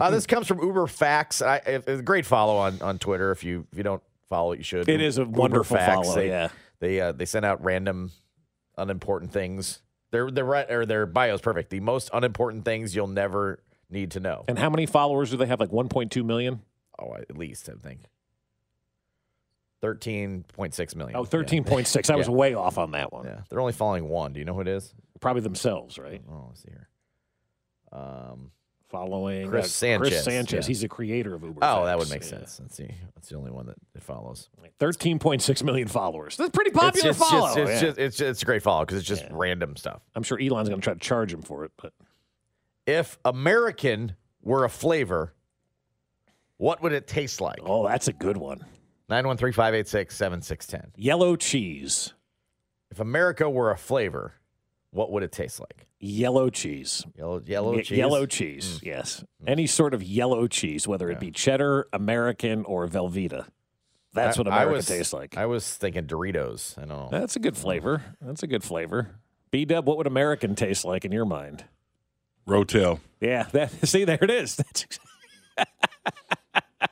uh, this comes from Uber Facts. I, it's a great follow on, on Twitter. If you if you don't follow it, you should. It is a Uber wonderful Facts. follow, They, yeah. they uh, they send out random unimportant things. Their their right or their bio is perfect. The most unimportant things you'll never need to know. And how many followers do they have? Like 1.2 million? Oh, at least I think. Thirteen point six million. Oh, 13.6. I was Yeah. way off on that one. Yeah, they're only following one. Do you know who it is? Probably themselves, right? Oh, let's see here. Um, Following Chris uh, Sanchez, Chris Sanchez. yeah. He's the creator of Uber. oh, that would make Yeah. sense. Let's see. That's the only one that it follows. 13.6 million followers. That's a pretty popular it's just, follow. Just, it's, yeah. just, it's, it's a great follow because it's just random stuff. I'm sure Elon's going to try to charge him for it, but If American were a flavor, what would it taste like? oh, that's a good one. 913 586 7610. Yellow cheese. If America were a flavor, what would it taste like? Yellow cheese. Yellow, yellow Ye- cheese. Yellow cheese, mm. yes. Mm. Any sort of yellow cheese, whether it be cheddar, American, or Velveeta. That's I- what I America was- tastes like. I was thinking Doritos. I don't know. That's a good mm. flavor. That's a good flavor. B Dub, what would American taste like in your mind? Rotel. Yeah, that, see, there it is. That's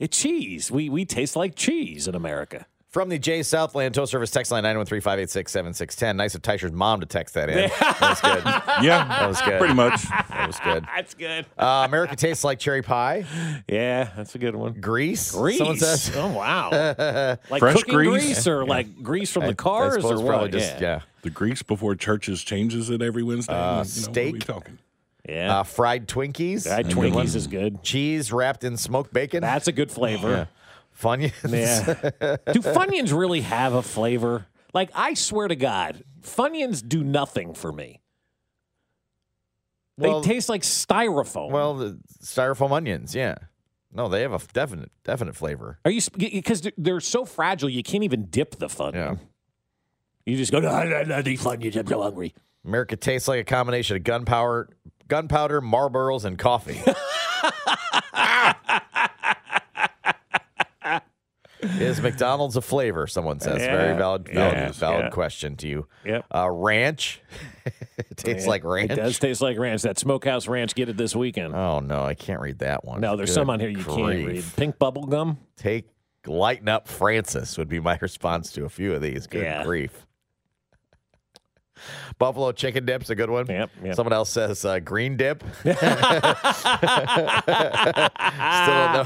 it's cheese. We we taste like cheese in America. From the J Southland Tow Service text line 913 586 7610. Nice of Tysher's mom to text that in. that was good. Yeah, That was good. pretty much. That was good. That's good. Uh, America tastes like cherry pie. Yeah, that's a good one. Grease. Grease. Someone says. Oh wow. Like Fresh cooking grease? grease, or like grease from I- the cars I suppose or probably what? just, yeah. The grease before churches changes it every Wednesday. Uh, you know, what steak. we talking? Yeah. Uh, fried Twinkies. Fried Good. Twinkies is good. Cheese wrapped in smoked bacon. That's a good flavor. Funyuns. Yeah. do Funyuns really have a flavor? Like, I swear to God, Funyuns do nothing for me. They Well- taste like styrofoam. Well, the styrofoam onions. Yeah. No, they have a definite, definite flavor. Are you because they're, they're so fragile you can't even dip the Funyun. Yeah. You just go, no, no, no, these Funyuns, I'm so hungry. America tastes like a combination of gunpowder, gunpowder, Marlboros, and coffee. Is McDonald's a flavor? Someone says. Very Yeah. valid, Yeah. valid, valid Yeah. question to you. Yep. Uh, ranch. it tastes like ranch. It does taste like ranch. That Smokehouse Ranch, get it this weekend. Oh no, I can't read that one. no, there's Good some on here you can't read. Pink bubble gum. Take lighten up, Francis would be my response to a few of these. Good grief. Buffalo chicken dip's a good one. Yep, yep. Someone else says uh, green dip. still don't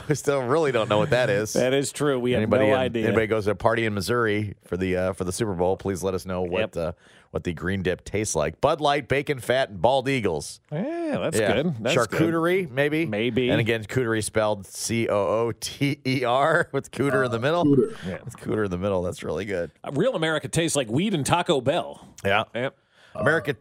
know. Still really don't know what that is. That is true. We have no in- idea. Anybody goes to a party in Missouri for the uh, for the Super Bowl? Please let us know what Yep. uh, what the green dip tastes like. Bud Light, bacon fat, and bald eagles. yeah, that's yeah. good. That's good. Charcuterie, maybe. Maybe. And again, cooterie spelled C O O T E R with cooter in the middle. Yeah. With cooter in the middle. That's really good. Uh, Real America tastes like weed and Taco Bell. Yeah. Yep. America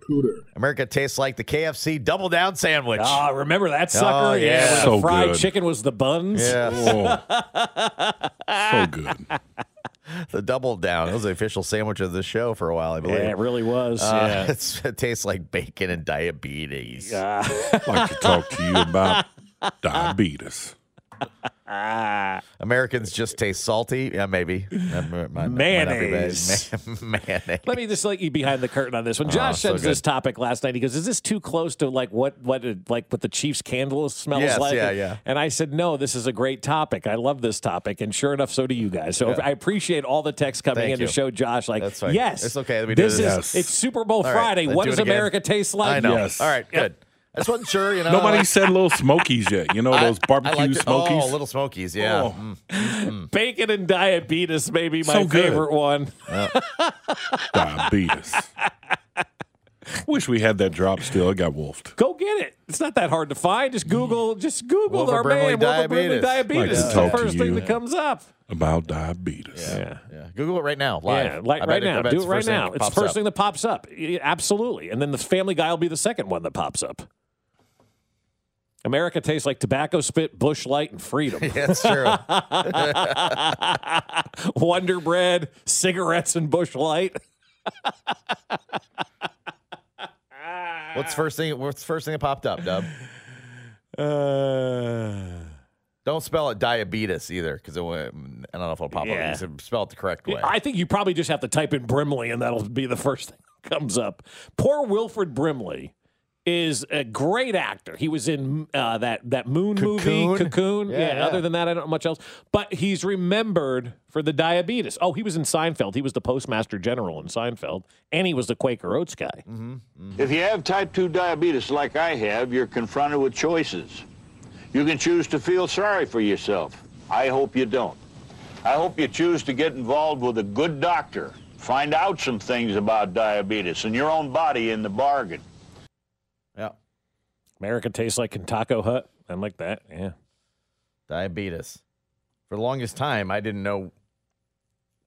America tastes like the KFC double down sandwich. Ah, remember that sucker? Oh, yeah. where So the fried good. chicken was the buns. Yeah. Oh, so good. the double down. It was the official sandwich of the show for a while, I believe. Yeah, it really was. Uh, yeah. it's- it tastes like bacon and diabetes. I'd like to talk to you about diabetes. Americans just taste salty. Yeah, maybe. Might- might. Mayonnaise. Mayonnaise. Let me just let you behind the curtain on this one. Oh, Josh Oh, so sends this topic last night. He goes, "Is this too close to like what what it, like what the Chiefs candle smells Yes, like?" yeah, yeah. And I said, "No, this is a great topic. I love this topic." And sure enough, so do you guys. So I appreciate all the texts coming Thank in you. to show Josh, like, That's yes, It's okay that we do this. this. Is Yes. it's Super Bowl All right, Friday. let's What do does. America taste like? I know. Yes. All right, good. I just wasn't sure, you know. Nobody said little smokies yet. You know those I barbecue like to- smokies? Oh, little smokies, yeah. Oh. Mm. Bacon and diabetes, maybe my So favorite one. Diabetes. Wish we had that drop still. It got wolfed. Go get it. It's not that hard to find. Just Google. Just Google Wilford our Brimley man, Wilford Brimley diabetes. diabetes. Like to It's the talk to first thing that comes up. About diabetes. Yeah. Yeah. Google it right now, live. Yeah, like right it- now. bet Do it right now. It's the first up. thing that pops up. Absolutely. And then the Family Guy will be the second one that pops up. America tastes like tobacco spit, Busch Light, and freedom. Yeah, it's true. Wonder Bread, cigarettes, and Busch Light. what's first thing? What's the first thing that popped up, Dub? Uh, Don't spell it diabetes either, because I don't know if it'll pop Yeah. up. You spell it the correct way. I think you probably just have to type in Brimley, and that'll be the first thing that comes up. Poor Wilford Brimley is a great actor. He was in uh, that that Moon Cocoon? movie, Cocoon. Yeah, Yeah, yeah. Other than that, I don't know much else. But he's remembered for the diabetes. Oh, he was in Seinfeld. He was the postmaster general in Seinfeld, and he was the Quaker Oats guy. If you have type 2 diabetes like I have, you're confronted with choices. You can choose to feel sorry for yourself. I hope you don't. I hope you choose to get involved with a good doctor. Find out some things about diabetes and your own body in the bargain. Yeah. America tastes like Kentucky Hut. I'm like that. Yeah. Diabetes. For the longest time, I didn't know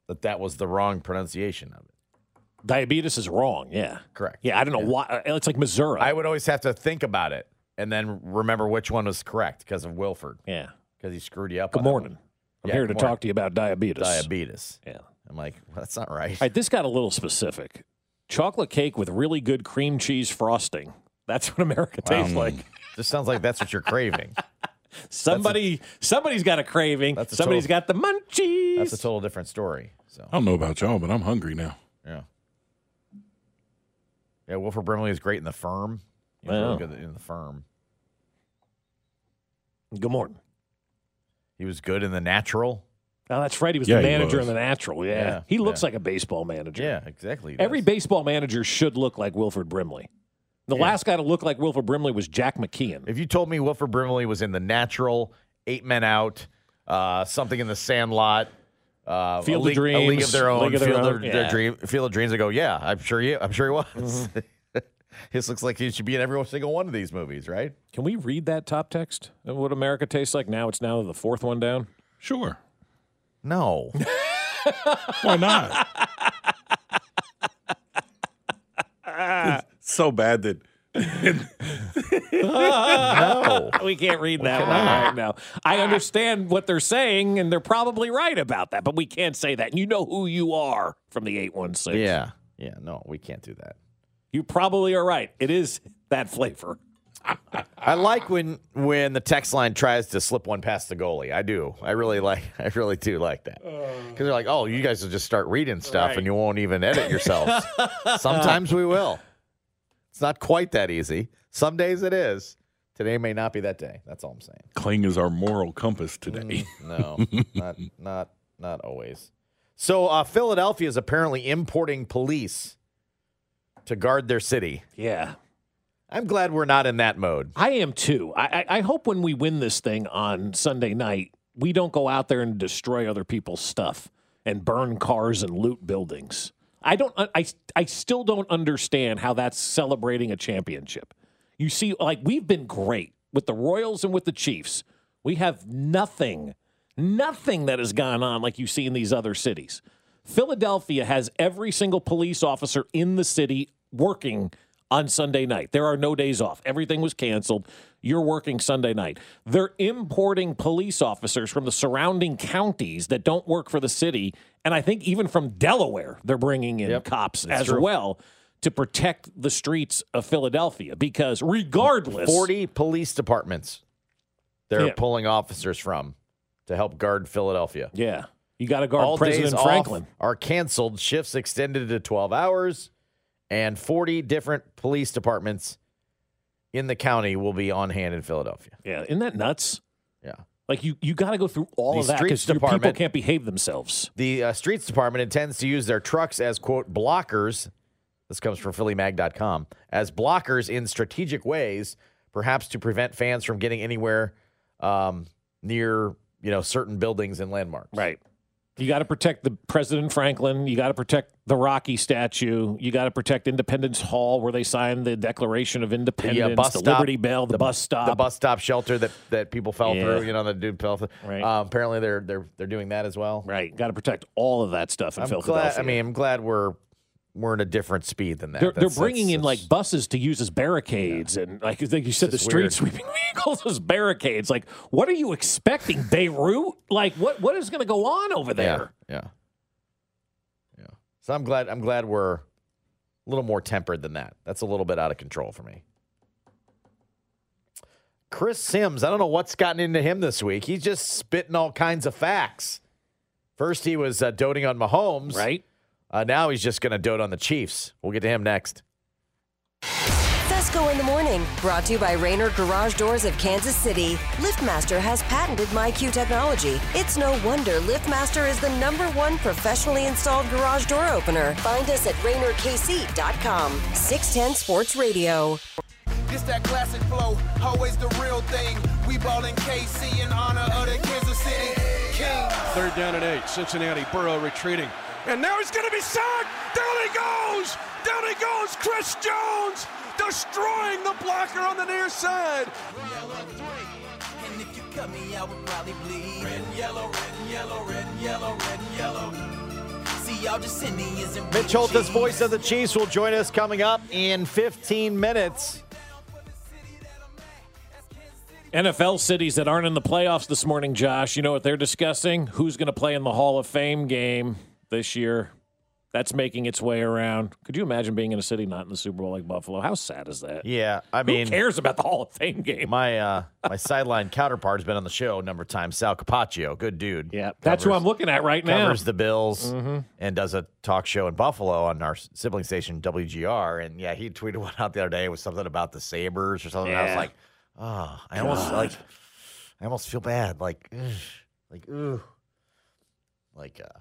that that was the wrong pronunciation of it. Diabetes is wrong. Yeah. Correct. Yeah. I don't know why. uh, It's like Missouri. I would always have to think about it and then remember which one was correct because of Wilford, yeah. because he screwed you up. Good on morning. I'm Yeah, here to morning. talk to you about diabetes. Diabetes. Yeah. I'm like, well, that's not right. All right, this got a little specific. Chocolate cake with really good cream cheese frosting. That's what America tastes like. This sounds like that's what you're craving. Somebody, somebody's got a craving. That's a Somebody's total- got the munchies. That's a total different story. So, I don't know about y'all, but I'm hungry now. yeah. Yeah, Wilford Brimley is great in the firm. He was Wow. really good in the firm. Good morning. He was good in the natural. Oh, that's right. He was Yeah, the manager was. in the natural. Yeah. Yeah, He looks yeah. like a baseball manager. Yeah, exactly. Every baseball manager should look like Wilford Brimley. The Yeah. last guy to look like Wilford Brimley was Jack McKeon. If you told me Wilford Brimley was in the natural, eight men out, uh, something in the Sandlot, uh, Field a of league, a league Dreams, of their own, League of Their Field Own, of yeah. Mm-hmm. their dream, Field of Dreams, I go, yeah, I'm sure he, I'm sure he was. this looks like he should be in every single one of these movies, right? Can we read that top text of what America tastes like? Now it's now the fourth one down. Sure. No, Why not? it's so bad that no. We can't read that one right now. I understand what they're saying, and they're probably right about that, but we can't say that. And you know who you are from the 816. Yeah, yeah, no, we can't do that. You probably are right. It is that flavor. I like when when the text line tries to slip one past the goalie. I do. I really like. I really do like that uh. because they're like, "Oh, you guys will just start reading stuff and you won't even edit yourselves." Sometimes we will. It's not quite that easy. Some days it is. Today may not be that day. That's all I'm saying. Kling is our moral compass today. No, not not not always. So uh, Philadelphia is apparently importing police to guard their city. Yeah. I'm glad we're not in that mode. I am too. I, I, I hope when we win this thing on Sunday night, we don't go out there and destroy other people's stuff and burn cars and loot buildings. I don't. I I still don't understand how that's celebrating a championship. You see, like we've been great with the Royals and with the Chiefs. We have nothing, nothing that has gone on like you see in these other cities. Philadelphia has every single police officer in the city working on Sunday night. There are no days off. Everything was canceled. You're working Sunday night. They're importing police officers from the surrounding counties that don't work for the city. And I think even from Delaware, they're bringing in Yep, cops as true. well to protect the streets of Philadelphia because regardless 40 police departments they're Yeah. pulling officers from to help guard Philadelphia. Yeah. You got to guard All President Franklin. are canceled, shifts extended to 12 hours, and 40 different police departments in the county will be on hand in Philadelphia. Yeah, isn't that nuts? Yeah. Like you, you got to go through all The of that streets because people can't behave themselves. The uh, streets department intends to use their trucks as, quote, blockers. This comes from PhillyMag.com. As blockers in strategic ways, perhaps to prevent fans from getting anywhere um, near, you know, certain buildings and landmarks. Right. You got to protect the President Franklin. You got to protect the Rocky statue. You got to protect Independence Hall, where they signed the Declaration of Independence. The uh, bus the stop, Liberty Bell, the, bus stop. the bus stop shelter that, that people fell Yeah. through. You know, the dude fell through. Right. Um, apparently, they're they're they're doing that as well. Right. Got to protect all of that stuff in I'm Philadelphia. glad. I mean, I'm glad we're we're in a different speed than that. they're, they're bringing that's- in like buses to use as barricades and like, like you said, the street weird. sweeping vehicles as barricades. Like, what are you expecting, Beirut? Like, what what is going to go on over there? Yeah, yeah, yeah. So I'm glad. I'm glad we're a little more tempered than that. That's a little bit out of control for me. Chris Sims, I don't know what's gotten into him this week. He's just spitting all kinds of facts. First, he was uh, doting on Mahomes. Right. Uh, now he's just going to dote on the Chiefs. We'll get to him next. Fescoe in the morning, brought to you by Rainer Garage Doors of Kansas City. LiftMaster has patented MyQ technology. It's no wonder LiftMaster is the number one professionally installed garage door opener. Find us at RainerKC.com. 610 Sports Radio. This that classic flow, always the real thing. We ball in KC in honor of the Kansas City Kings. Third down and eight. Cincinnati, Burrow retreating. And now he's going to be sacked. Down he goes. Down he goes. Chris Jones destroying the blocker on the near side. And if you cut me, I would probably bleed. Red and yellow, red and yellow, red and yellow, red and yellow. See, y'all just send me isn't Mitch Holthus, voice of the Chiefs, will join us coming up in 15 minutes. NFL cities that aren't in the playoffs this morning, Josh, you know what they're discussing? Who's going to play in the Hall of Fame game this year? That's making its way around. Could you imagine being in a city not in the Super Bowl like Buffalo? How sad is that? Yeah, I mean, Who cares about the Hall of Fame game? my uh, my sideline counterpart has been on the show a number of times. Sal Capaccio, good dude. Yeah, that's who I'm looking at right now. Covers the Bills and does a talk show in Buffalo on our sibling station WGR. And yeah, he tweeted one out the other day. It was something about the Sabres or something. And I was like, oh, I almost like, I almost feel bad. Like, ugh, like, ooh, like, uh,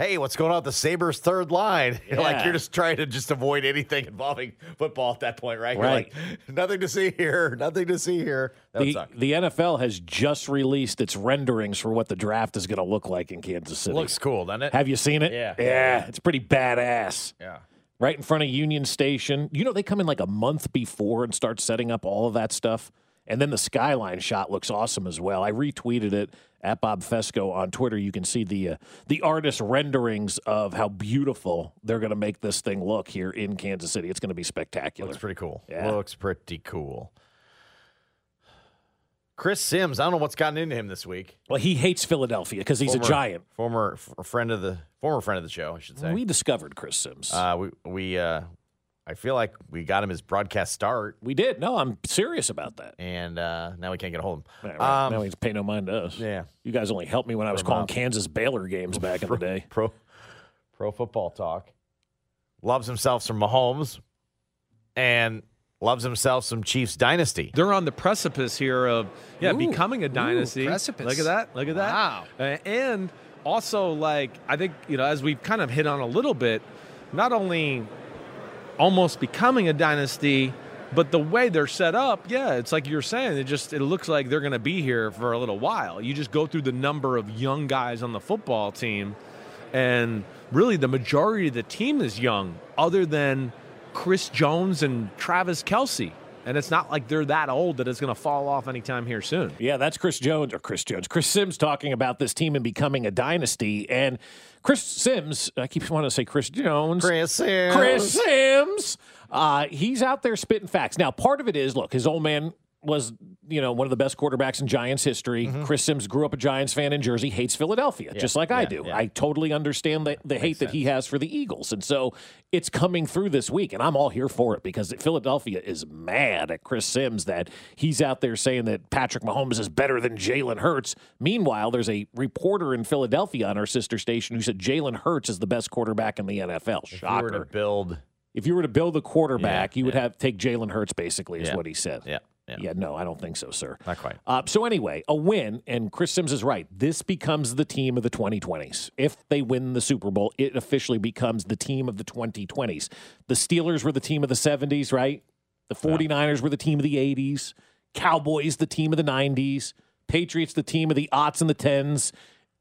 hey, what's going on with the Sabres third line? You're like, you're just trying to just avoid anything involving football at that point, right? You're Right. like, nothing to see here, nothing to see here. That the, the NFL has just released its renderings for what the draft is going to look like in Kansas City. Looks cool, doesn't it? Have you seen it? Yeah. Yeah, it's pretty badass. yeah. Right in front of Union Station. You know, they come in like a month before and start setting up all of that stuff. And then the skyline shot looks awesome as well. I retweeted it at Bob Fescoe on Twitter. You can see the uh, the artist renderings of how beautiful they're going to make this thing look here in Kansas City. It's going to be spectacular. Looks pretty cool. Yeah. Looks pretty cool. Chris Sims, I don't know what's gotten into him this week. well, he hates Philadelphia because he's Former- a giant. Former f- friend of the former friend of the show, I should say. We discovered Chris Sims. uh, we we uh, I feel like we got him his broadcast start, we did. No, I'm serious about that. and uh, now we can't get a hold of him. Right, right. Um, now he's pay no mind to us. yeah. You guys only helped me when I was calling Kansas Baylor games back in the day. Pro pro football talk. Loves himself some Mahomes, and loves himself some Chiefs dynasty. They're on the precipice here of yeah Ooh, becoming a ooh, dynasty. precipice. Look at that! Look at that! Wow. Uh, and also, like I think you know, as we've kind of hit on a little bit, not only almost becoming a dynasty, but the way they're set up, yeah, it's like you're saying. It just it looks like they're going to be here for a little while. You just go through the number of young guys on the football team, and really the majority of the team is young, other than Chris Jones and Travis Kelce. And it's not like they're that old that it's going to fall off anytime here soon. Yeah, that's Chris Jones or Chris Jones. Chris Sims talking about this team and becoming a dynasty. And Chris Sims, I keep wanting to say Chris Jones. Chris Sims. Chris Sims. Uh, he's out there spitting facts. Now, part of it is look, his old man was, you know, one of the best quarterbacks in Giants history. Mm-hmm. Chris Sims grew up a Giants fan in Jersey, hates Philadelphia, just like I do. yeah. I totally understand the, the hate that he has for the Eagles. And so it's coming through this week, and I'm all here for it because Philadelphia is mad at Chris Sims that he's out there saying that Patrick Mahomes is better than Jalen Hurts. Meanwhile, there's a reporter in Philadelphia on our sister station who said Jalen Hurts is the best quarterback in the NFL. If you were to Shocker. build, If you were to build a quarterback, Yeah, you would yeah. have take Jalen Hurts. Basically, is Yeah. what he said. yeah, yeah, Yeah, no, I don't think so, sir. not quite. Uh, so anyway, a win, and Chris Sims is right. This becomes the team of the 2020s. If they win the Super Bowl, it officially becomes the team of the 2020s. The Steelers were the team of the 70s, right? The 49ers were the team of the 80s. Cowboys, the team of the 90s. Patriots, the team of the aughts and the tens.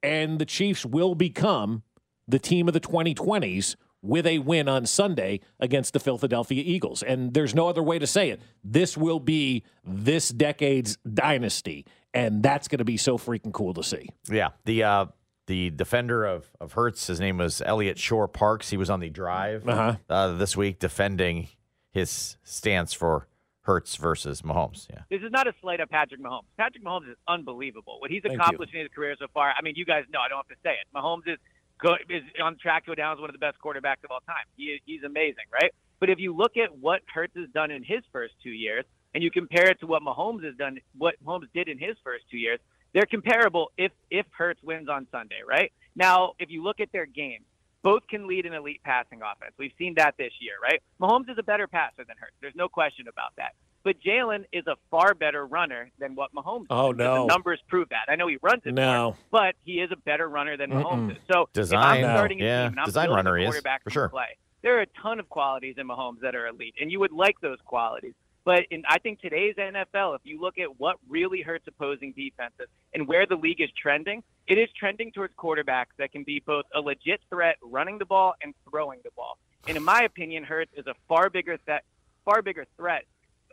And the Chiefs will become the team of the 2020s with a win on Sunday against the Philadelphia Eagles. And there's no other way to say it. This will be this decade's dynasty. And that's going to be so freaking cool to see. Yeah, the uh, the defender of of Hurts, his name was Eliot Shorr-Parks. He was on the drive Uh-huh. uh, this week defending his stance for Hurts versus Mahomes. Yeah, This is not a slight of Patrick Mahomes. Patrick Mahomes is unbelievable. What he's Thank you. accomplished in his career so far. I mean, you guys know. I don't have to say it. Mahomes is go, is on track to go down as one of the best quarterbacks of all time. He he's amazing, right? But if you look at what Hurts has done in his first two years, and you compare it to what Mahomes has done, what Mahomes did in his first two years, they're comparable. If if Hurts wins on Sunday, right? Now, if you look at their games, Both can lead an elite passing offense. We've seen that this year, right? Mahomes is a better passer than Hurts. There's no question about that. But Jalen is a far better runner than what Mahomes is. Oh, because no. The numbers prove that. I know he runs it No. more, but he is a better runner than Mahomes is. So Design, if I'm starting a yeah. team and I'm Design building runner a he is, quarterback for sure. play, there are a ton of qualities in Mahomes that are elite, and you would like those qualities. But in I think today's NFL, if you look at what really hurts opposing defenses and where the league is trending, it is trending towards quarterbacks that can be both a legit threat running the ball and throwing the ball. And in my opinion, Hurts is a far bigger threat, far bigger threat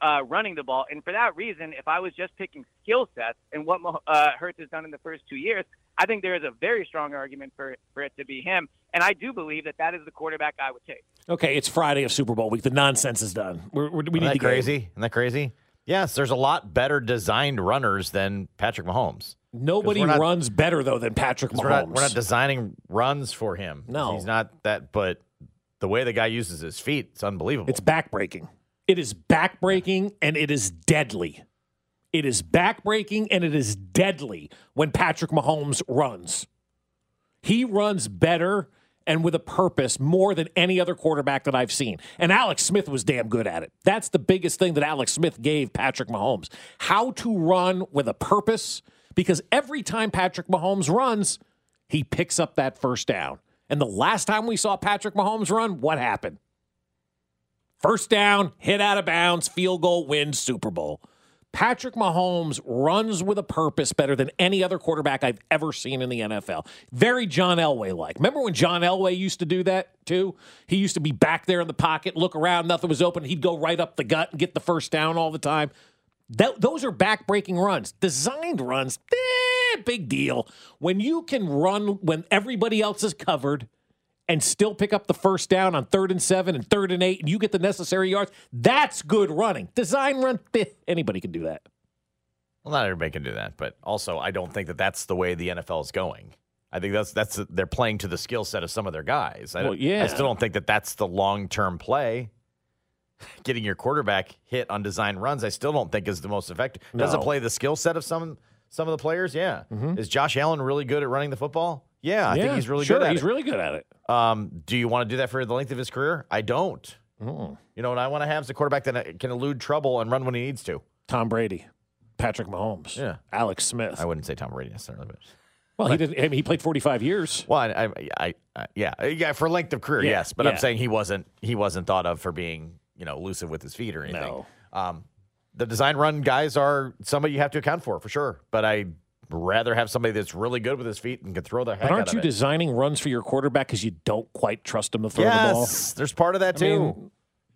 uh, running the ball. And for that reason, if I was just picking skill sets and what Mah- uh, Hurts has done in the first two years, I think there is a very strong argument for for it to be him. And I do believe that that is the quarterback I would take. Okay, it's Friday of Super Bowl week. The nonsense is done. We're, we're, we Isn't need that to get- crazy? Isn't that crazy? Yes, there's a lot better designed runners than Patrick Mahomes. Nobody not- runs better though than Patrick Mahomes. We're not, we're not designing runs for him. No. he's not that. But the way the guy uses his feet, it's unbelievable. It's backbreaking. It is backbreaking and it is deadly. It is backbreaking and it is deadly when Patrick Mahomes runs. He runs better and with a purpose more than any other quarterback that I've seen. And Alex Smith was damn good at it. That's the biggest thing that Alex Smith gave Patrick Mahomes how to run with a purpose. Because every time Patrick Mahomes runs, he picks up that first down. And the last time we saw Patrick Mahomes run, what happened? First down, hit out of bounds, field goal, win, Super Bowl. Patrick Mahomes runs with a purpose better than any other quarterback I've ever seen in the NFL. Very John Elway like. Remember when John Elway used to do that too? He used to be back there in the pocket, look around, nothing was open. He'd go right up the gut and get the first down all the time. Those are back-breaking runs. Designed runs, eh, big deal. When you can run when everybody else is covered and still pick up the first down on third and seven and third and eight, and you get the necessary yards, that's good running. Design run, anybody can do that. well, not everybody can do that, but also I don't think that that's the way the NFL is going. I think that's that's they're playing to the skill set of some of their guys. I, Well, yeah. I still don't think that that's the long term play. Getting your quarterback hit on design runs, I still don't think is the most effective. Does it play the skill set of some some of the players? Yeah. Mm-hmm. Is Josh Allen really good at running the football? Yeah, I think Mm-hmm. He's really sure, good at He's it. really good at it. Um, do you want to do that for the length of his career? I don't. Mm. You know what I want to have is a quarterback that uh, can elude trouble and run when he needs to. Tom Brady, Patrick Mahomes, Yeah. Alex Smith. I wouldn't say Tom Brady necessarily, but well, he did. I mean, he played 45 years. well, I, I, I, I yeah, yeah, for length of career, Yeah, yes, but yeah. I'm saying he wasn't he wasn't thought of for being you know elusive with his feet or anything. No. Um, the design run guys are somebody you have to account for for sure, but I rather have somebody that's really good with his feet and can throw the heck But aren't you it. designing runs for your quarterback because you don't quite trust him to throw the ball? yes, there's part of that I too. mean,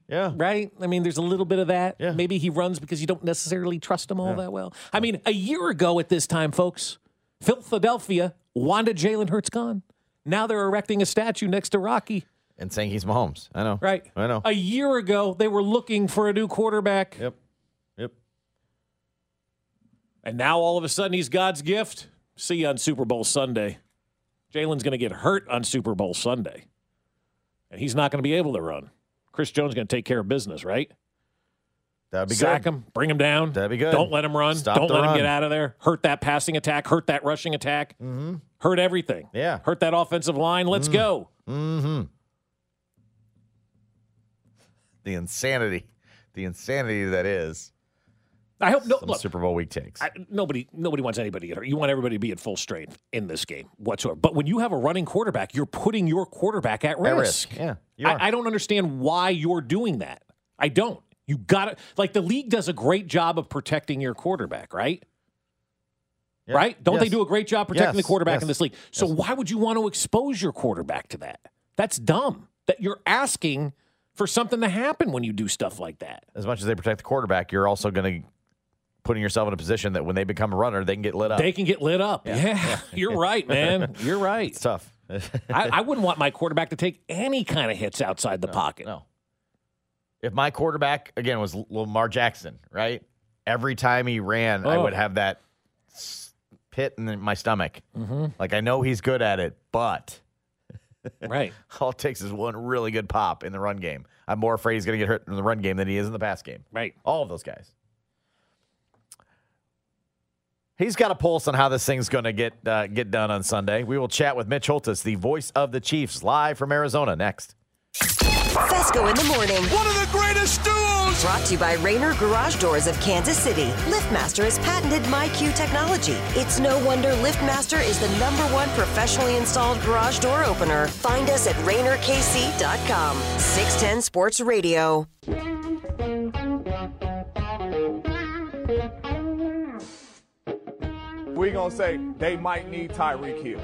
yeah, right? I mean, there's a little bit of that. Yeah. Maybe he runs because you don't necessarily trust him all that well. I mean, a year ago at this time, folks, Philadelphia wanted Jalen Hurts gone. Now they're erecting a statue next to Rocky. and saying he's Mahomes. I know. Right. I know. A year ago, they were looking for a new quarterback. Yep. And now all of a sudden he's God's gift. See you on Super Bowl Sunday. Jalen's going to get hurt on Super Bowl Sunday. And he's not going to be able to run. Chris Jones is going to take care of business, right? That'd be Sack good. him, bring him down. That'd be good. Don't let him run. Stop Don't let him get out of there. Hurt that passing attack. Hurt that rushing attack. Mm-hmm. Hurt everything. Yeah. Hurt that offensive line. Let's go. Mm-hmm. The insanity, the insanity that is I hope no. some Look, Super Bowl week takes. I, nobody nobody wants anybody to get hurt. You want everybody to be at full strength in this game whatsoever. But when you have a running quarterback, you're putting your quarterback at risk. At risk, yeah. I, I don't understand why you're doing that. I don't. You got to like the league does a great job of protecting your quarterback, right? Yeah. Right? Don't they do a great job protecting Yes. the quarterback Yes. in this league? So why would you want to expose your quarterback to that? That's dumb. That you're asking for something to happen when you do stuff like that. As much as they protect the quarterback, you're also going to putting yourself in a position that when they become a runner, they can get lit up. They can get lit up. Yeah, you're right, man. You're right. it's tough. I, I wouldn't want my quarterback to take any kind of hits outside the pocket. no. If my quarterback again was Lamar Jackson, right? Every time he ran, I Oh. would have that pit in my stomach. Mm-hmm. Like I know he's good at it, but Right. all it takes is one really good pop in the run game. I'm more afraid he's going to get hurt in the run game than he is in the pass game. Right. All of those guys. He's got a pulse on how this thing's going to get uh, get done on Sunday. We will chat with Mitch Holthus, the voice of the Chiefs, live from Arizona next. Fescoe in the morning. One of the greatest duos. Brought to you by Rainer Garage Doors of Kansas City. LiftMaster has patented MyQ technology. It's no wonder LiftMaster is the number one professionally installed garage door opener. Find us at RainerKC.com. 610 Sports Radio. We're going to say they might need Tyreek Hill.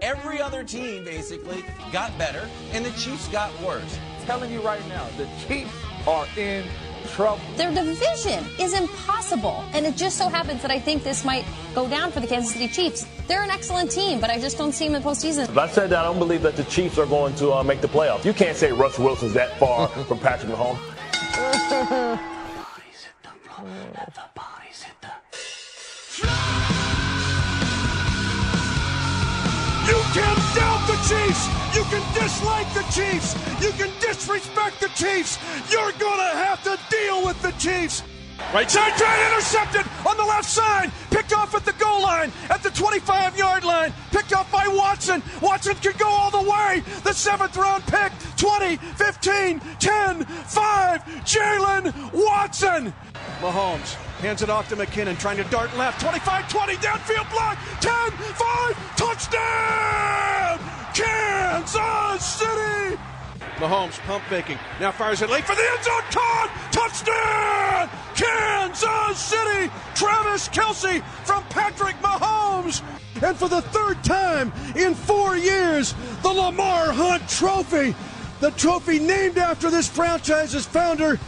Every other team basically got better, and the Chiefs got worse. telling you right now, the Chiefs are in trouble. Their division is impossible. And it just so happens that I think this might go down for the Kansas City Chiefs. They're an excellent team, but I just don't see them in the postseason. If I said that, I don't believe that the Chiefs are going to uh, make the playoffs. You can't say Russ Wilson's that far from Patrick Mahomes. You can doubt the Chiefs. You can dislike the Chiefs. You can disrespect the Chiefs. You're going to have to deal with the Chiefs. Right side try intercepted on the left side. Picked off at the goal line, at the 25 yard line. Picked off by Watson. Watson can go all the way. The seventh round pick 20, 15, 10, 5. Jaylen Watson. Mahomes hands it off to McKinnon, trying to dart left. 25 20, downfield block. 10 5, touchdown! Kansas City! Mahomes pump faking. Now fires it late for the end zone. Caught! Touchdown! Kansas City! Travis Kelce from Patrick Mahomes. And for the third time in four years, the Lamar Hunt Trophy, the trophy named after this franchise's founder,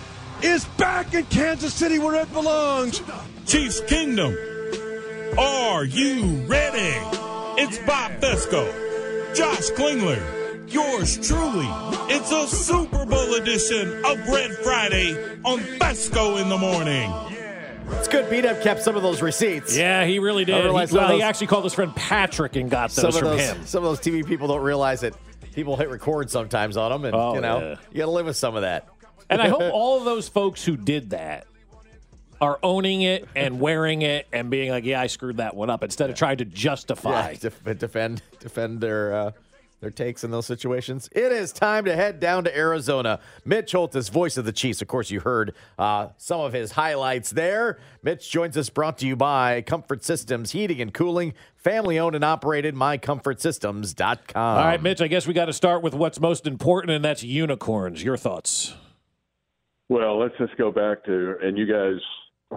is back in Kansas City where it belongs. Chiefs Kingdom. Are you ready? It's Bob Fescoe, Josh Klingler, yours truly. It's a Super Bowl edition of Red Friday on Fescoe in the morning. It's good. Beat up kept some of those receipts. Yeah, he really did. He, well, of he actually called his friend Patrick and got some those of from those him. some of those TV people don't realize that people hit record sometimes on them, and Oh, you know yeah. you got to live with some of that. And I hope all of those folks who did that are owning it and wearing it and being like, "Yeah, I screwed that one up," instead of trying to justify. Yeah, def- defend defend their uh, their takes in those situations. It is time to head down to Arizona. Mitch Holthus, voice of the Chiefs. Of course, you heard uh, some of his highlights there. Mitch joins us, brought to you by Comfort Systems Heating and Cooling, family owned and operated. MyComfortSystems.com. All right, Mitch. I guess we got to start with what's most important, and that's unicorns. Your thoughts? Well, let's just go back to, and you guys,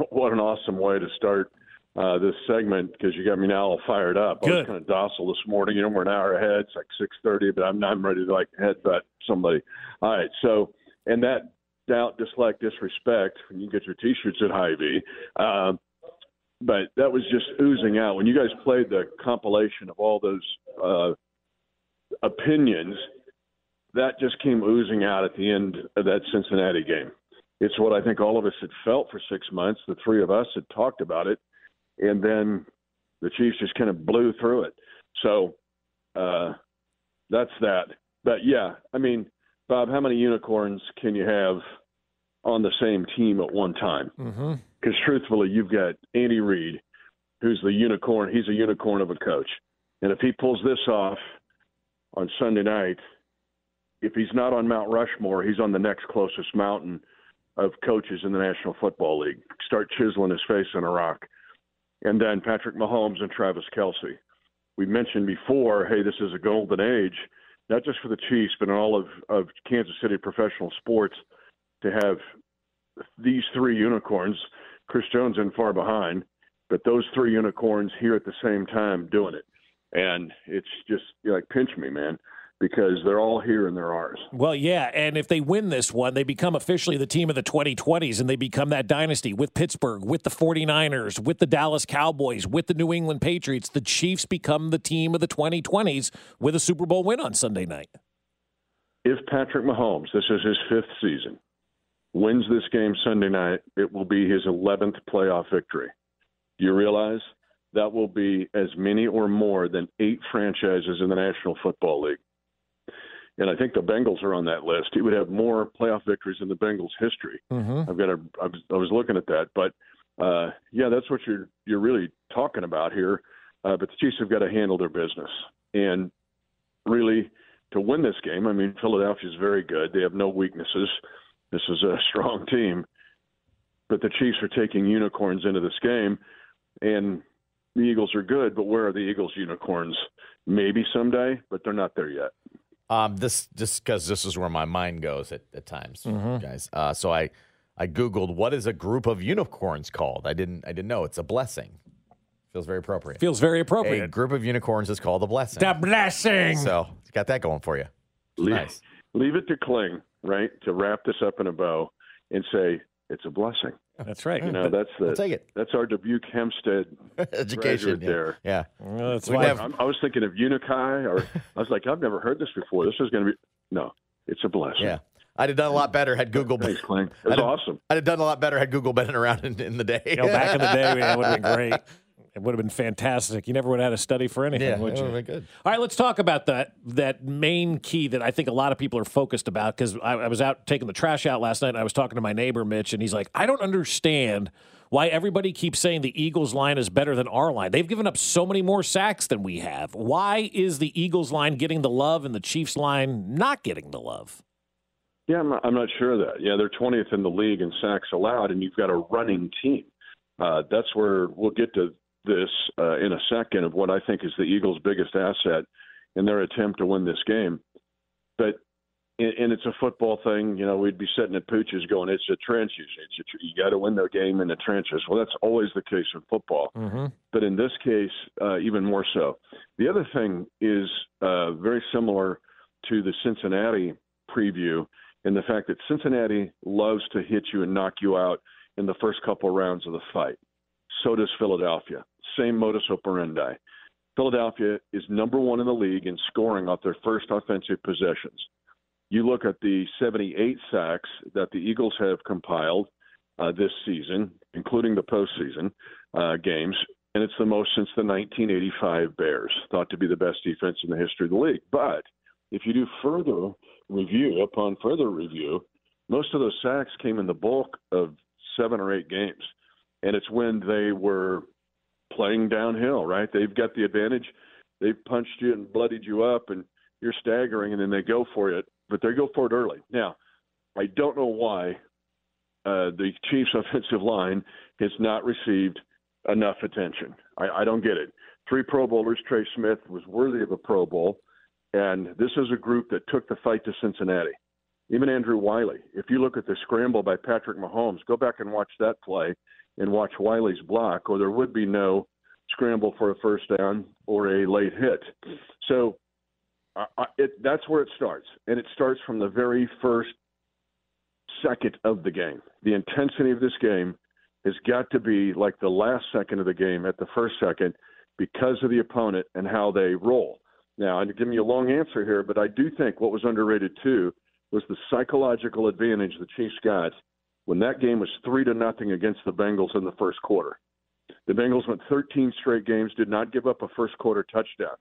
what an awesome way to start uh, this segment because you got me now all fired up. I Good. was kind of docile this morning. You know, we're an hour ahead. It's like six thirty, but I'm I'm ready to like headbutt somebody. All right, so and that doubt, dislike, disrespect. You get your T-shirts at Hy-Vee. Um, but that was just oozing out when you guys played the compilation of all those uh, opinions. That just came oozing out at the end of that Cincinnati game. It's what I think all of us had felt for six months. The three of us had talked about it, and then the Chiefs just kind of blew through it. So uh, that's that. But yeah, I mean, Bob, how many unicorns can you have on the same team at one time? Mm-hmm. Because truthfully, you've got Andy Reid, who's the unicorn. He's a unicorn of a coach, and if he pulls this off on Sunday night, if he's not on Mount Rushmore, he's on the next closest mountain of coaches in the National Football League. Start chiseling his face in a rock. And then Patrick Mahomes and Travis Kelce. We mentioned before, hey, this is a golden age, not just for the Chiefs, but in all of, of Kansas City professional sports to have these three unicorns, Chris Jones in far behind, but those three unicorns here at the same time doing it. And it's just like pinch me, man, because they're all here and they're ours. Well, yeah, and if they win this one, they become officially the team of the 2020s and they become that dynasty with Pittsburgh, with the 49ers, with the Dallas Cowboys, with the New England Patriots. The Chiefs become the team of the 2020s with a Super Bowl win on Sunday night. If Patrick Mahomes, this is his fifth season, wins this game Sunday night, it will be his 11th playoff victory. Do you realize that will be as many or more than eight franchises in the National Football League? And I think the Bengals are on that list. He would have more playoff victories in the Bengals' history. Mm-hmm. I've got a, I was, I was looking at that, but uh, yeah, that's what you're you're really talking about here. Uh, but the Chiefs have got to handle their business, and really to win this game. I mean, Philadelphia is very good; they have no weaknesses. This is a strong team, but the Chiefs are taking unicorns into this game, and the Eagles are good. But where are the Eagles unicorns? Maybe someday, but they're not there yet. Um, this just because this is where my mind goes at, at times, Mhm. guys. Uh, so I I googled what is a group of unicorns called. I didn't I didn't know. It's a blessing. Feels very appropriate. Feels very appropriate. A appropriate. group of unicorns is called a blessing. The blessing. So got that going for you. Leave, Nice. leave it to Kling, right, to wrap this up in a bow and say it's a blessing. That's right. You know, that's the I'll take it. that's our Dubuque Hempstead Education yeah. there. Yeah. Well, that's why. have- I'm, was thinking of Unicai, or I was like, I've never heard this before. This is going to be no, it's a blessing. Yeah. I'd have done a lot better had Google been, Thanks, Kling. It I'd have, awesome. I'd have done a lot better had Google been around in, in the day. You know, back in the day, man, it would have been great. It would have been fantastic. You never would have had to study for anything, Yeah, would it you? would have been good. All right, let's talk about that that main key that I think a lot of people are focused about because I, I was out taking the trash out last night and I was talking to my neighbor Mitch and he's like, I don't understand why everybody keeps saying the Eagles line is better than our line. They've given up so many more sacks than we have. Why is the Eagles line getting the love and the Chiefs line not getting the love? Yeah, I'm not, I'm not sure of that. Yeah, they're 20th in the league in sacks allowed, and you've got a running team. Uh, that's where we'll get to this uh, in a second of what I think is the Eagles' biggest asset in their attempt to win this game. But and, it's a football thing. You know, we'd be sitting at Pooch's going, "It's the trenches. It's a, tr- you got to win the game in the trenches." Well, that's always the case in football Mm-hmm. but in this case, uh, even more so. The other thing is uh, very similar to the Cincinnati preview in the fact that Cincinnati loves to hit you and knock you out in the first couple rounds of the fight. So does Philadelphia. Same modus operandi. Philadelphia is number one in the league in scoring off their first offensive possessions. You look at the 78 sacks that the Eagles have compiled uh, this season, including the postseason uh, games, and it's the most since the 1985 Bears, thought to be the best defense in the history of the league. But if you do further review, upon further review, most of those sacks came in the bulk of seven or eight games. And it's when they were playing downhill, right? They've got the advantage. They've punched you and bloodied you up, and you're staggering, and then they go for it, but they go for it early. Now, I don't know why uh, the Chiefs' offensive line has not received enough attention. I, I don't get it. Three Pro Bowlers, Trey Smith was worthy of a Pro Bowl, and this is a group that took the fight to Cincinnati. Even Andrew Wylie. If you look at the scramble by Patrick Mahomes, go back and watch that play and watch Wylie's block, or there would be no scramble for a first down or a late hit. So it, that's where it starts, and it starts from the very first second of the game. The intensity of this game has got to be like the last second of the game at the first second because of the opponent and how they roll. Now, I'm giving you a long answer here, but I do think what was underrated too was the psychological advantage the Chiefs got when that game was three to nothing against the Bengals in the first quarter. The Bengals went 13 straight games, did not give up a first quarter touchdown.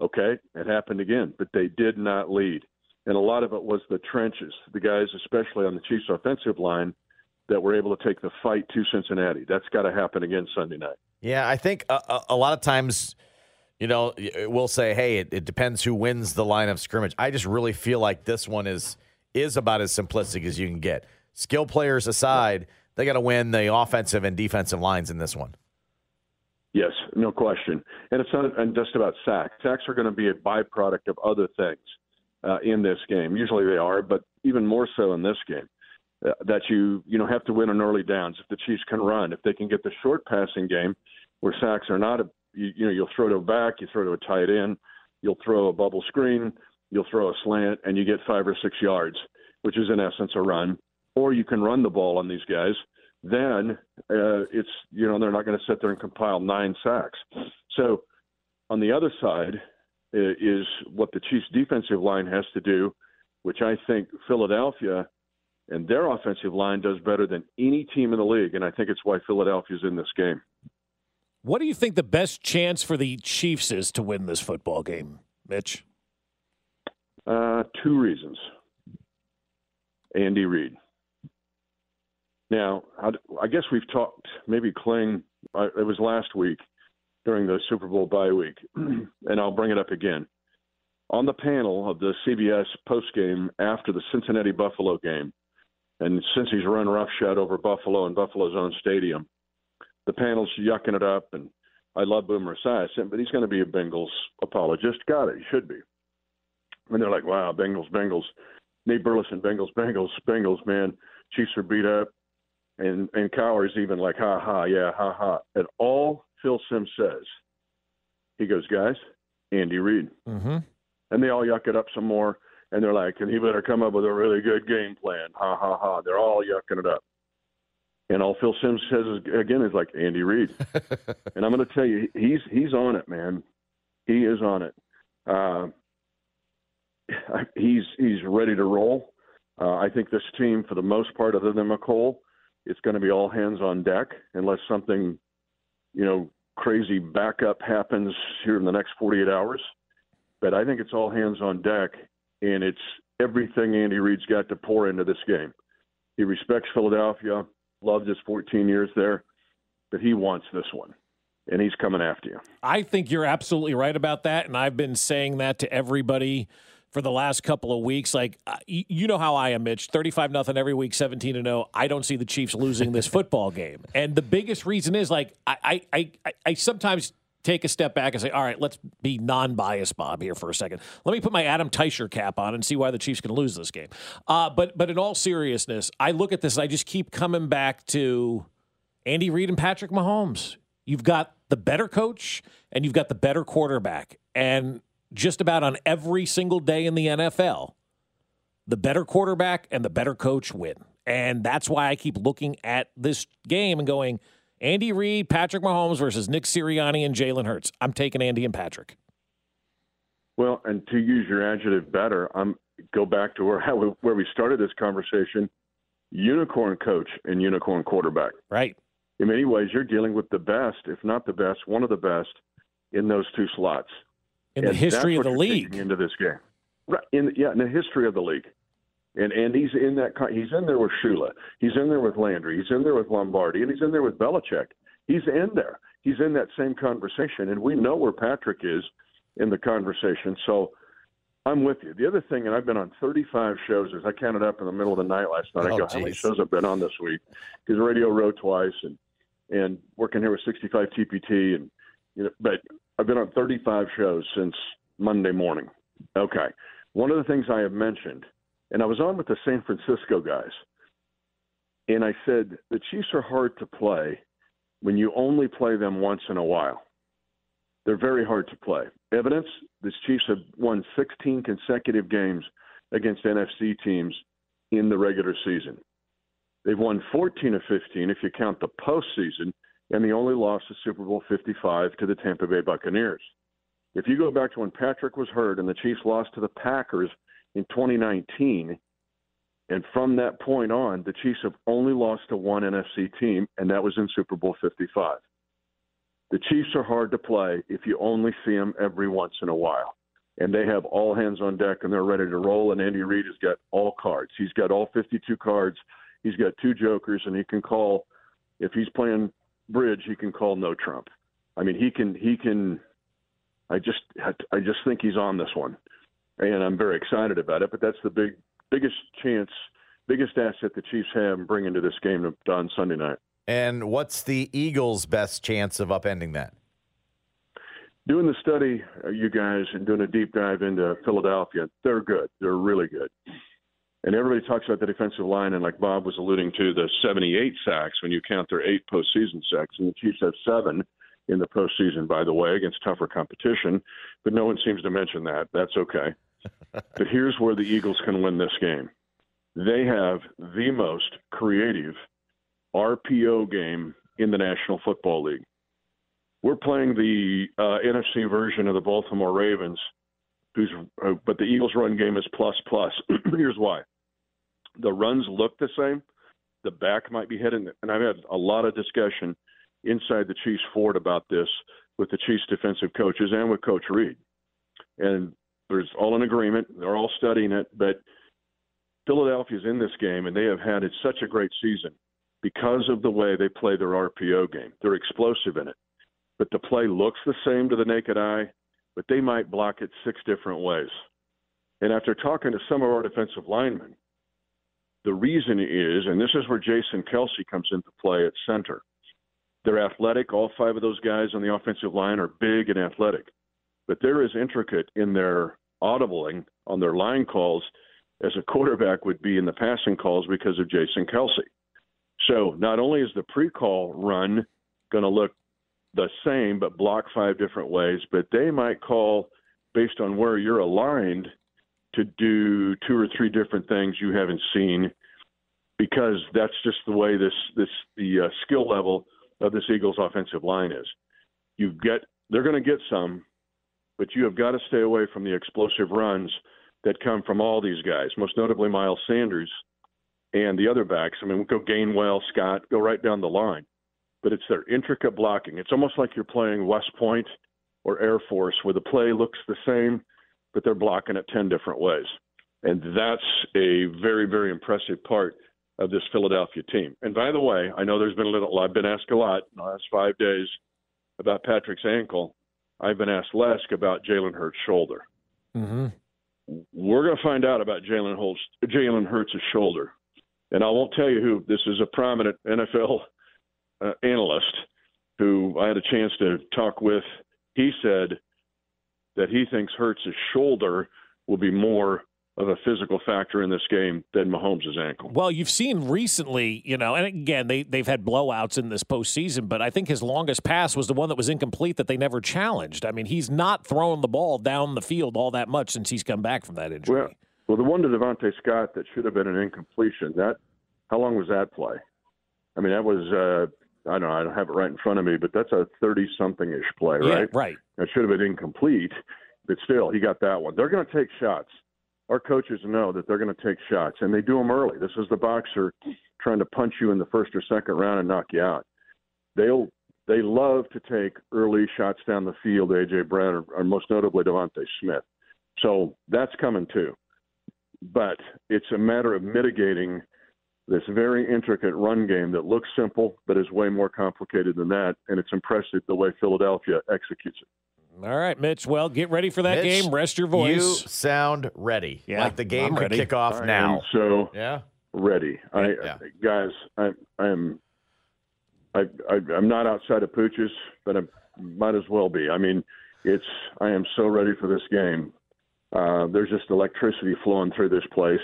Okay, it happened again, but they did not lead. And a lot of it was the trenches, the guys, especially on the Chiefs' offensive line, that were able to take the fight to Cincinnati. That's got to happen again Sunday night. Yeah, I think a, a, lot of times, you know, we'll say, "Hey, it, it depends who wins the line of scrimmage." I just really feel like this one is is about as simplistic as you can get. Skill players aside, they got to win the offensive and defensive lines in this one. Yes, no question. And it's not and just about sacks. Sacks are going to be a byproduct of other things uh, in this game. Usually they are, but even more so in this game. Uh, that you you know have to win on early downs. If the Chiefs can run, if they can get the short passing game, where sacks are not a you, you know you'll throw to a back, you throw to a tight end, you'll throw a bubble screen, you'll throw a slant, and you get five or six yards, which is in essence a run. Or you can run the ball on these guys. Then uh, it's you know they're not going to sit there and compile nine sacks. So on the other side uh, is what the Chiefs defensive line has to do, which I think Philadelphia and their offensive line does better than any team in the league, and I think it's why Philadelphia's in this game. What do you think the best chance for the Chiefs is to win this football game, Mitch? Uh, two reasons. Andy Reid. Now, I, guess we've talked. Maybe Kling. Uh, it was last week during the Super Bowl bye week, and I'll bring it up again. On the panel of the CBS postgame after the Cincinnati Buffalo game, and since he's run roughshod over Buffalo and Buffalo's own stadium, the panel's yucking it up. And I love Boomer Esiason, but he's going to be a Bengals apologist. Got it. He should be. And they're like, wow, Bengals, Bengals. Nate Burleson, Bengals, Bengals, Bengals, man. Chiefs are beat up. And and Cowher's even like, ha ha, yeah, ha ha. And all Phil Simms says, he goes, guys, Andy Reid. Mm-hmm. And they all yuck it up some more. And they're like, and he better come up with a really good game plan. Ha ha ha. They're all yucking it up. And all Phil Simms says is, again is like Andy Reid. and I'm going to tell you, he's he's on it, man. He is on it. Uh, he's he's ready to roll. Uh, I think this team, for the most part, other than Mecole, it's going to be all hands on deck unless something, you know, crazy backup happens here in the next 48 hours. But I think it's all hands on deck, and it's everything Andy Reid's got to pour into this game. He respects Philadelphia, loved his 14 years there, but he wants this one and he's coming after you. I think you're absolutely right about that, and I've been saying that to everybody for the last couple of weeks. Like uh, you know how I am, Mitch. Thirty-five nothing every week, seventeen to zero. I don't see the Chiefs losing this football game, and the biggest reason is like I I I, I sometimes take a step back and say, all right, let's be non-biased, Bob, here for a second. Let me put my Adam Teicher cap on and see why the Chiefs can lose this game. Uh, but but in all seriousness, I look at this and I just keep coming back to Andy Reid and Patrick Mahomes. You've got the better coach and you've got the better quarterback. And just about on every single day in the NFL, the better quarterback and the better coach win. And that's why I keep looking at this game and going, Andy Reid, Patrick Mahomes versus Nick Sirianni and Jalen Hurts. I'm taking Andy and Patrick. Well, and to use your adjective better, I'm go back to where where we started this conversation. Unicorn coach and unicorn quarterback. Right. In many ways, you're dealing with the best, if not the best, one of the best in those two slots in the history of the league. into this game. Right. In yeah, in the history of the league. And and he's in that he's in there with Shula. He's in there with Landry. He's in there with Lombardi, and he's in there with Belichick. He's in there. He's in that same conversation, and we know where Patrick is in the conversation. So I'm with you. The other thing, and I've been on 35 shows, as I counted up in the middle of the night last night. I Oh, go, how many shows I've been on this week? Because Radio Row twice, and and working here with 65 TPT, and you know, but I've been on 35 shows since Monday morning. Okay. One of the things I have mentioned, and I was on with the San Francisco guys, and I said the Chiefs are hard to play when you only play them once in a while. They're very hard to play. Evidence: the Chiefs have won 16 consecutive games against NFC teams in the regular season. They've won 14 of 15 if you count the postseason, and the only loss is Super Bowl 55 to the Tampa Bay Buccaneers. If you go back to when Patrick was hurt and the Chiefs lost to the Packers in 2019, and from that point on, the Chiefs have only lost to one NFC team, and that was in Super Bowl 55. The Chiefs are hard to play if you only see them every once in a while. And they have all hands on deck and they're ready to roll. And Andy Reid has got all cards. He's got all 52 cards. He's got two jokers, and he can call, if he's playing bridge, he can call no Trump. I mean, he can, he can, I just, I just think he's on this one. And I'm very excited about it. But that's the big, biggest chance, biggest asset the Chiefs have in bringing to this game on Sunday night. And what's the Eagles' best chance of upending that? doing the study, uh, you guys, and doing a deep dive into Philadelphia, they're good. They're really good. And everybody talks about the defensive line, and like Bob was alluding to, the 78 sacks when you count their eight postseason sacks. And the Chiefs have seven in the postseason, by the way, against tougher competition. But no one seems to mention that. That's okay. but here's where the Eagles can win this game they have the most creative RPO game in the National Football League. We're playing the uh, NFC version of the Baltimore Ravens, who's uh, but the Eagles' run game is plus plus. Here's why: the runs look the same, the back might be hidden, and I've had a lot of discussion inside the Chiefs fort about this with the Chiefs defensive coaches and with Coach Reid, and there's all in agreement. They're all studying it, but Philadelphia's in this game, and they have had it such a great season because of the way they play their RPO game. They're explosive in it, but the play looks the same to the naked eye, but they might block it six different ways. And after talking to some of our defensive linemen, the reason is, and this is where Jason Kelce comes into play at center. They're athletic. All five of those guys on the offensive line are big and athletic, but they're as intricate in their audibling on their line calls as a quarterback would be in the passing calls because of Jason Kelce. So not only is the pre-call run going to look the same but block five different ways, but they might call based on where you're aligned to do two or three different things you haven't seen because that's just the way this this the uh, skill level of this Eagles offensive line is. You get they're going to get some, but you have got to stay away from the explosive runs that come from all these guys, most notably Miles Sanders and the other backs. I mean, we go Gainwell, Scott, go right down the line. But it's their intricate blocking. It's almost like you're playing West Point or Air Force, where the play looks the same, but they're blocking it 10 different ways. And that's a very, very impressive part of this Philadelphia team. And by the way, I know there's been a little, I've been asked a lot in the last five days about Patrick's ankle. I've been asked less about Jalen Hurts' shoulder. Mm-hmm. We're going to find out about Jalen Hurts, Jalen Hurts' shoulder. And I won't tell you who. This is a prominent NFL uh, analyst who I had a chance to talk with. He said that he thinks Hurts' his shoulder will be more of a physical factor in this game than Mahomes' ankle. Well, you've seen recently, you know, and again, they, they've had blowouts in this postseason, but I think his longest pass was the one that was incomplete that they never challenged. I mean, he's not throwing the ball down the field all that much since he's come back from that injury. Well, well, the one to DeVonta Scott that should have been an incompletion, that how long was that play? I mean, that was uh, I don't know, I don't have it right in front of me, but that's a thirty-something ish play, Yeah, right? right. That should have been incomplete, but still, he got that one. They're going to take shots. Our coaches know that they're going to take shots, and they do them early. This is the boxer trying to punch you in the first or second round and knock you out. They'll they love to take early shots down the field. AJ Brown, or, or most notably DeVonta Smith. So that's coming too. But it's a matter of mitigating this very intricate run game that looks simple but is way more complicated than that. And it's impressive the way Philadelphia executes it. All right, Mitch. Well, get ready for that Mitch, game. Rest your voice. You sound ready. Yeah, like the game I'm could ready. kick off I now. am so Yeah. ready. I Yeah. guys, I I am I, I I'm not outside of pooches, but I might as well be. I mean, it's I am so ready for this game. Uh, there's just electricity flowing through this place,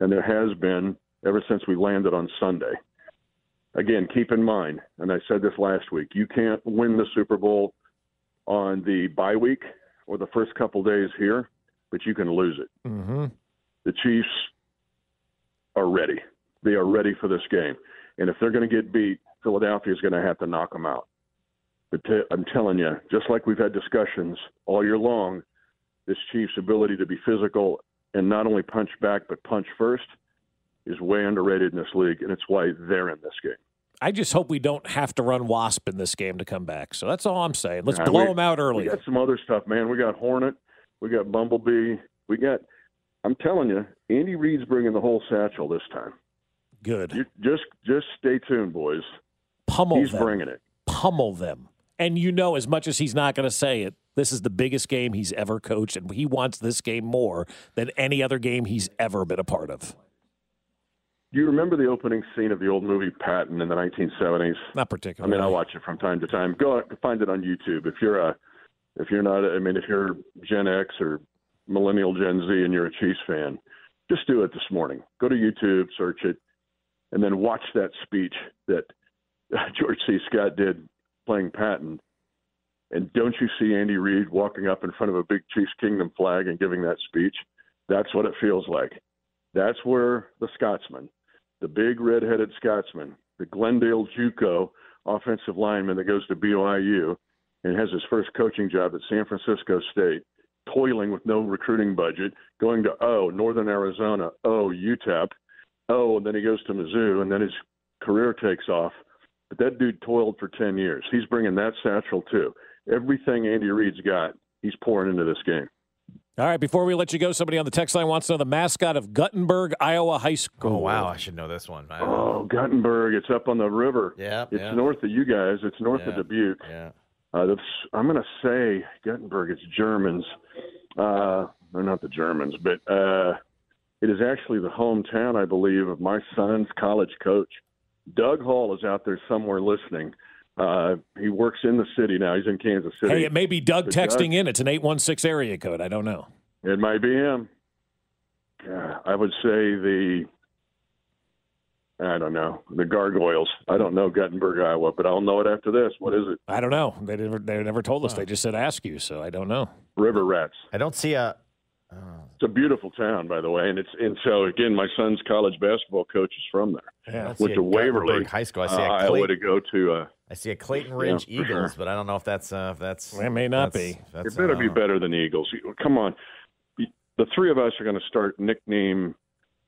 and there has been ever since we landed on Sunday. Again, keep in mind, and I said this last week, you can't win the Super Bowl on the bye week or the first couple days here, but you can lose it Mm-hmm. the Chiefs are ready. They are ready for this game. And if they're going to get beat, Philadelphia is going to have to knock them out. But t- I'm telling you, just like we've had discussions all year long, this Chiefs' ability to be physical and not only punch back but punch first is way underrated in this league, and it's why they're in this game. I just hope we don't have to run Wasp in this game to come back. So that's all I'm saying. Let's blow we- them out early. We got some other stuff, man. We got Hornet, we got Bumblebee, we got. I'm telling you, Andy Reid's bringing the whole satchel this time. Good. You just just stay tuned, boys. Pummel He's them. bringing it. Pummel them. And you know, as much as he's not going to say it, this is the biggest game he's ever coached, and he wants this game more than any other game he's ever been a part of. Do you remember the opening scene of the old movie Patton in the 1970s? Not particularly. I mean, I watch it from time to time. Go find it on YouTube. If you're a, if you're not, I mean, if you're Gen X or Millennial Gen Z and you're a Chiefs fan, just do it this morning. Go to YouTube, search it, and then watch that speech that George C. Scott did playing Patton. And don't you see Andy Reid walking up in front of a big Chiefs Kingdom flag and giving that speech? That's what it feels like. That's where the Scotsman, the big red-headed Scotsman, the Glendale JUCO offensive lineman that goes to BYU and has his first coaching job at San Francisco State, toiling with no recruiting budget, going to O, Northern Arizona, O, UTEP, O, and then he goes to Mizzou, and then his career takes off. But that dude toiled for 10 years. He's bringing that satchel too. Everything Andy Reid's got, he's pouring into this game. All right, before we let you go, somebody on the text line wants to know the mascot of Guttenberg, Iowa High School. Oh wow, I should know this one. I- Oh, Guttenberg. It's up on the river. Yeah, It's yeah. north of you guys. It's north Yeah, of Dubuque. Yeah. Uh, that's, I'm going to say Guttenberg. It's Germans. Uh, they're not the Germans, but uh, it is actually the hometown, I believe, of my son's college coach. Doug Hall is out there somewhere listening. Uh, he works in the city now. He's in Kansas City. Hey, it may be Doug But texting in. It's an 816 area code. I don't know. It might be him. Yeah, I would say the. I don't know the gargoyles. I don't know Guttenberg, Iowa, but I'll know it after this. What is it? I don't know. They never, they never told us. They just said ask you, so I don't know. River Rats. I don't see a. It's a beautiful town, by the way, and it's and so again, my son's college basketball coach is from there. Yeah, I don't Went to Waverly High School. I see a uh, Iowa to go to. Uh, I see a Clayton Ridge Yeah, Eagles, sure. but I don't know if that's uh, if that's. It may not that's- be. That's, it better uh, be better than Eagles. Come on, the three of us are going to start nickname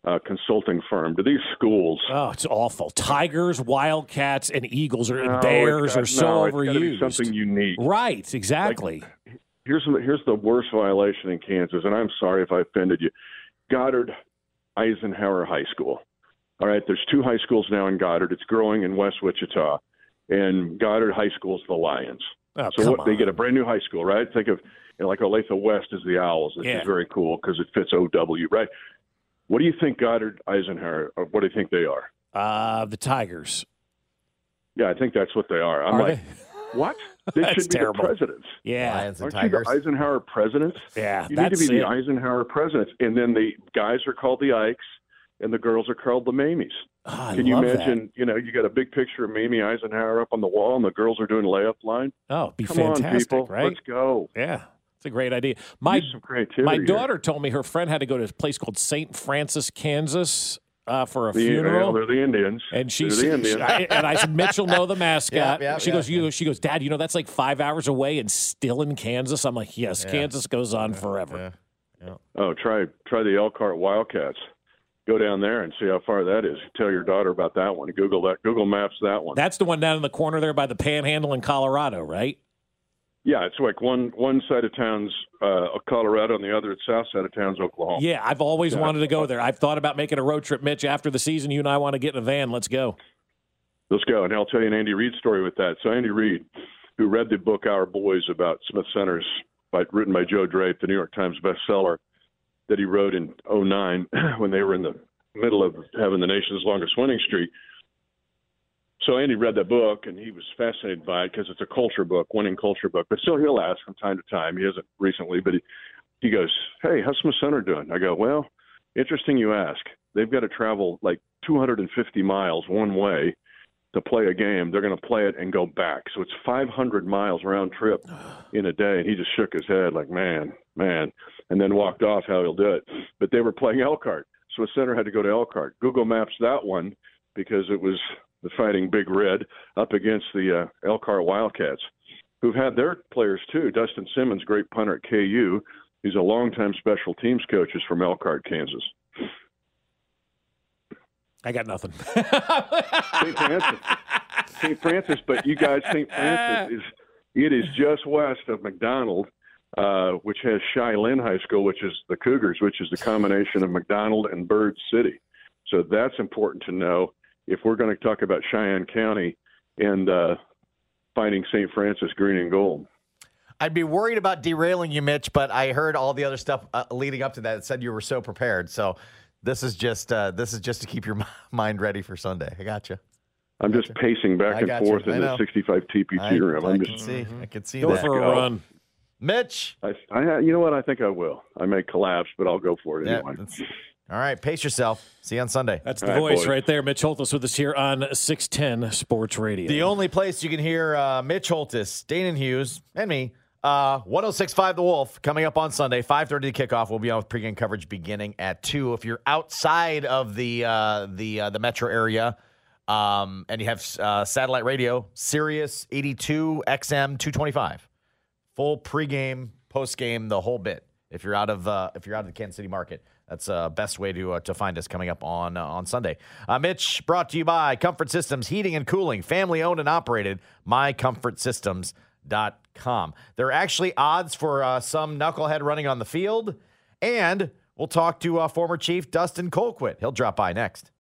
uh, consulting firm to these schools. Oh, it's awful. Tigers, Wildcats, and Eagles or No, Bears got- are so no, it's be overused. something unique. Right, exactly. here's here's the worst violation in Kansas, and I'm sorry if I offended you. Goddard Eisenhower High School. All right, there's two high schools now in Goddard. It's growing in West Wichita, and Goddard High School is the Lions. Oh, so what, they get a brand new high school, right? Think of you know, like Olathe West is the Owls, which Yeah. is very cool because it fits OW, right? What do you think Goddard Eisenhower? Or what do you think they are? Uh, the Tigers. Yeah, I think that's what they are. I'm Are like, what? They That's should be terrible. the presidents. Yeah. Lions Aren't you Tigers. the Eisenhower presidents? Yeah, You need to that's be the. Eisenhower presidents. And then the guys are called the Ikes and the girls are called the Mamies. Ah, Can you love that. imagine, you know, you got a big picture of Mamie Eisenhower up on the wall and the girls are doing layup line? Oh, be Come fantastic, on, people. right? Let's go. Yeah, it's a great idea. My Use some creativity. my here. daughter told me her friend had to go to a place called St. Francis, Kansas, uh, for a The, funeral. well, they're the Indians. And she, They're the Indians. I, and I said, Mitchell, know the mascot. Yeah, yeah, she yeah. goes, you, she goes, Dad, you know that's like five hours away and still in Kansas. I'm like, yes, Yeah. Kansas goes on forever. Oh, try try the Elkhart Wildcats. Go down there and see how far that is. Tell your daughter about that one. Google that. Google Maps that one. That's the one down in the corner there by the Panhandle in Colorado, right? yeah, it's like one one side of town's uh, Colorado, and the other it's south side of town's Oklahoma. Yeah, I've always Yeah. wanted to go there. I've thought about making a road trip, Mitch. After the season, you and I want to get in a van. Let's go. Let's go. And I'll tell you an Andy Reid story with that. So Andy Reid, who read the book Our Boys about Smith Centers, by, written by Joe Drape, the New York Times bestseller, that he wrote in '09 when they were in the middle of having the nation's longest winning streak. So Andy read that book and he was fascinated by it because it's a culture book, winning culture book. But still, he'll ask from time to time. He hasn't recently, but he, he goes, "Hey, how's Smith Center doing?" I go, "Well, interesting you ask. They've got to travel like 250 miles one way to play a game. They're going to play it and go back. So it's 500 miles round trip in a day. And he just shook his head like, man, man, and then walked off how he'll do it. But they were playing Elkhart. So a center had to go to Elkhart. Google Maps that one because it was the fighting Big Red up against the uh, Elkhart Wildcats, who've had their players too. Dustin Simmons, great punter at KU. He's a longtime special teams coach is from Elkhart, Kansas. I got nothing. St. Francis. St. Francis, but you guys, St. Francis is it is just west of McDonald, uh, which has Lynn High School, which is the Cougars, which is the combination of McDonald and Bird City. So that's important to know if we're going to talk about Cheyenne County and uh, finding St. Francis green and gold. I'd be worried about derailing you, Mitch, but I heard all the other stuff uh, leading up to that. It said you were so prepared. So this is just uh, this is just to keep your mind ready for Sunday. I got you. I'm just pacing back and got you. forth in the 65 TPT I, room. I I'm can just see. I can see Go that. for a run. Mitch. I, I, you know what? I think I will. I may collapse, but I'll go for it Yeah, anyway. that's- all right, pace yourself. See you on Sunday. That's the All right, voice boys. right there. Mitch Holthus with us here on 610 Sports Radio. The only place you can hear uh, Mitch Holthus, Dana Hughes, and me, uh, 1065 The Wolf, coming up on Sunday, 5.30 the kickoff. We'll be on with pregame coverage beginning at 2. If you're outside of the uh, the uh, the metro area um, and you have uh, satellite radio, Sirius 82 XM 225. Full pregame, postgame, the whole bit. If you're out of uh, if you're out of the Kansas City market, that's uh, best way to uh, to find us coming up on uh, on Sunday. Uh, Mitch, brought to you by Comfort Systems Heating and Cooling, family owned and operated. bet.com. There are actually odds for uh, some knucklehead running on the field. And we'll talk to uh, former Chief Dustin Colquitt. He'll drop by next.